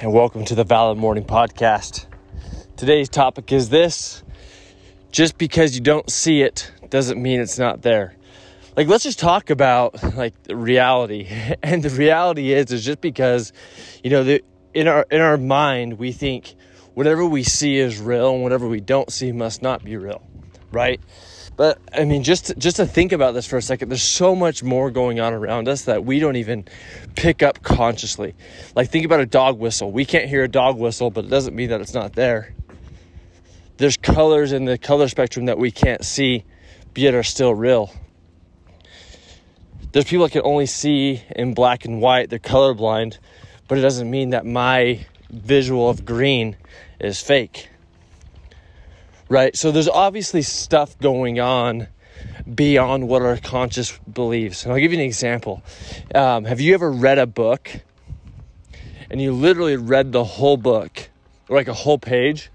and welcome to the Valid Morning Podcast. Today's topic is this just because you don't see it doesn't mean it's not there. Like let's just talk about like reality. And the reality is is just because you know the in our in our mind we think whatever we see is real and whatever we don't see must not be real, right? But I mean, just just to think about this for a second, there's so much more going on around us that we don't even pick up consciously. Like think about a dog whistle. We can't hear a dog whistle, but it doesn't mean that it's not there. There's colors in the color spectrum that we can't see, yet are still real. There's people that can only see in black and white. They're colorblind, but it doesn't mean that my visual of green is fake right? So there's obviously stuff going on beyond what our conscious believes. And I'll give you an example. Um, have you ever read a book and you literally read the whole book, or like a whole page,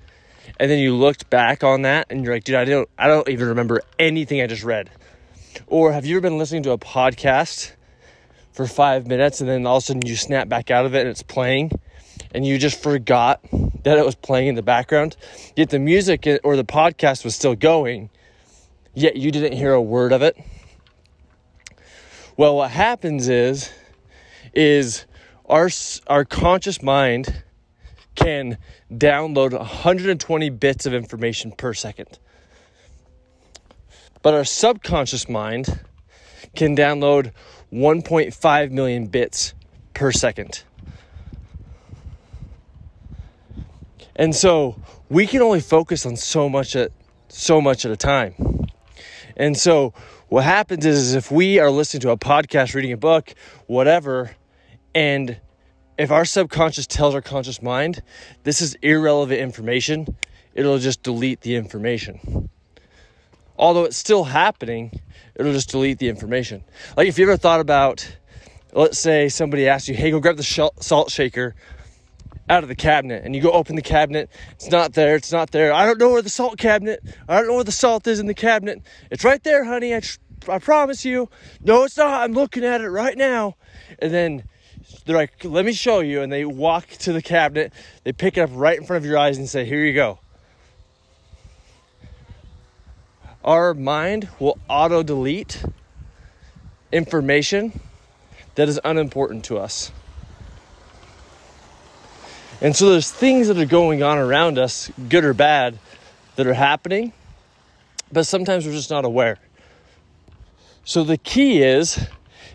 and then you looked back on that and you're like, dude, I don't, I don't even remember anything I just read. Or have you ever been listening to a podcast for five minutes and then all of a sudden you snap back out of it and it's playing and you just forgot that it was playing in the background, yet the music or the podcast was still going, yet you didn't hear a word of it. Well, what happens is, is our, our conscious mind can download 120 bits of information per second. But our subconscious mind can download 1.5 million bits per second. And so we can only focus on so much at so much at a time. And so what happens is, is if we are listening to a podcast, reading a book, whatever, and if our subconscious tells our conscious mind this is irrelevant information, it'll just delete the information. Although it's still happening, it'll just delete the information. Like if you ever thought about, let's say somebody asked you, hey, go grab the salt shaker out of the cabinet and you go open the cabinet it's not there it's not there. I don't know where the salt cabinet i don't know where the salt is in the cabinet. It's right there honey i, I promise you. No it's not. I'm looking at it right now. And then they're like let me show you and they walk to the cabinet. They pick it up right in front of your eyes and say here you go. Our mind will auto delete information that is unimportant to us and so there's things that are going on around us, good or bad, that are happening, but sometimes we're just not aware. So the key is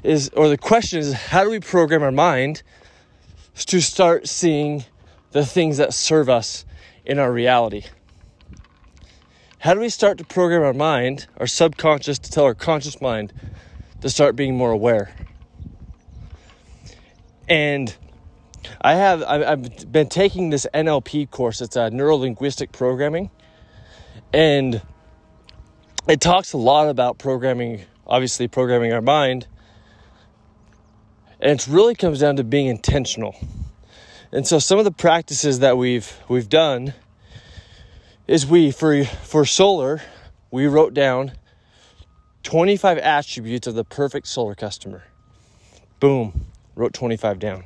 is or the question is how do we program our mind to start seeing the things that serve us in our reality? How do we start to program our mind, our subconscious to tell our conscious mind to start being more aware? And I have I've been taking this NLP course. It's uh, a neuro linguistic programming, and it talks a lot about programming. Obviously, programming our mind, and it really comes down to being intentional. And so, some of the practices that we've we've done is we for for solar we wrote down 25 attributes of the perfect solar customer. Boom, wrote 25 down.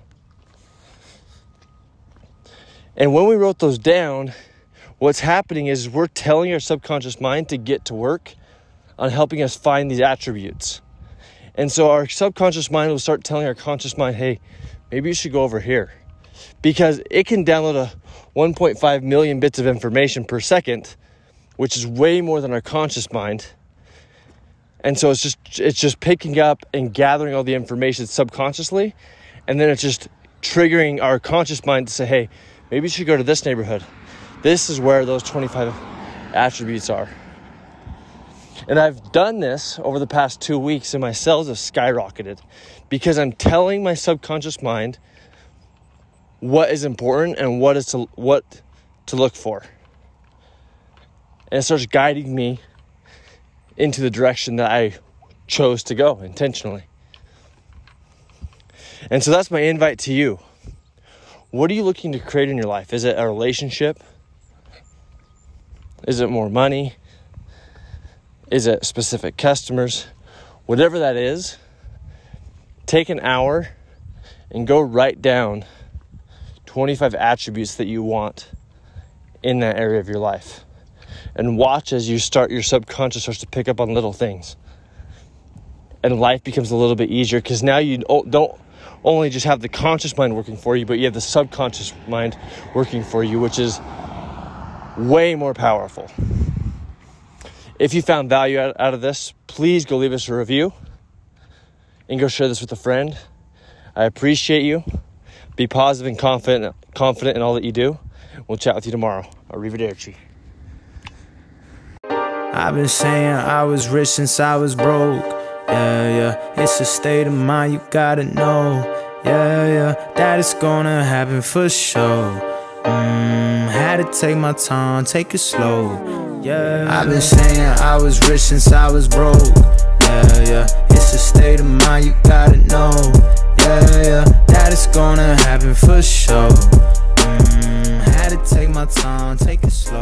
And when we wrote those down, what's happening is we're telling our subconscious mind to get to work on helping us find these attributes. And so our subconscious mind will start telling our conscious mind, hey, maybe you should go over here. Because it can download a 1.5 million bits of information per second, which is way more than our conscious mind. And so it's just it's just picking up and gathering all the information subconsciously, and then it's just triggering our conscious mind to say, hey, maybe you should go to this neighborhood. This is where those 25 attributes are. And I've done this over the past two weeks, and my sales have skyrocketed because I'm telling my subconscious mind what is important and what is to, what to look for. And it starts guiding me into the direction that I chose to go intentionally. And so that's my invite to you. What are you looking to create in your life? Is it a relationship? Is it more money? Is it specific customers? Whatever that is, take an hour and go write down 25 attributes that you want in that area of your life. And watch as you start, your subconscious starts to pick up on little things. And life becomes a little bit easier because now you oh, don't only just have the conscious mind working for you, but you have the subconscious mind working for you, which is way more powerful. If you found value out, of this, please go leave us a review and go share this with a friend. I appreciate you. Be positive and confident, confident in all that you do. We'll chat with you tomorrow. Arrivederci. I've been saying I was rich since I was broke. Yeah, it's a state of mind you gotta know. Yeah, yeah, that it's gonna happen for sure. Mm, had to take my time, take it slow. Yeah, I've been saying I was rich since I was broke. Yeah, yeah, it's a state of mind you gotta know. Yeah, yeah, that it's gonna happen for sure. Mm, had to take my time, take it slow.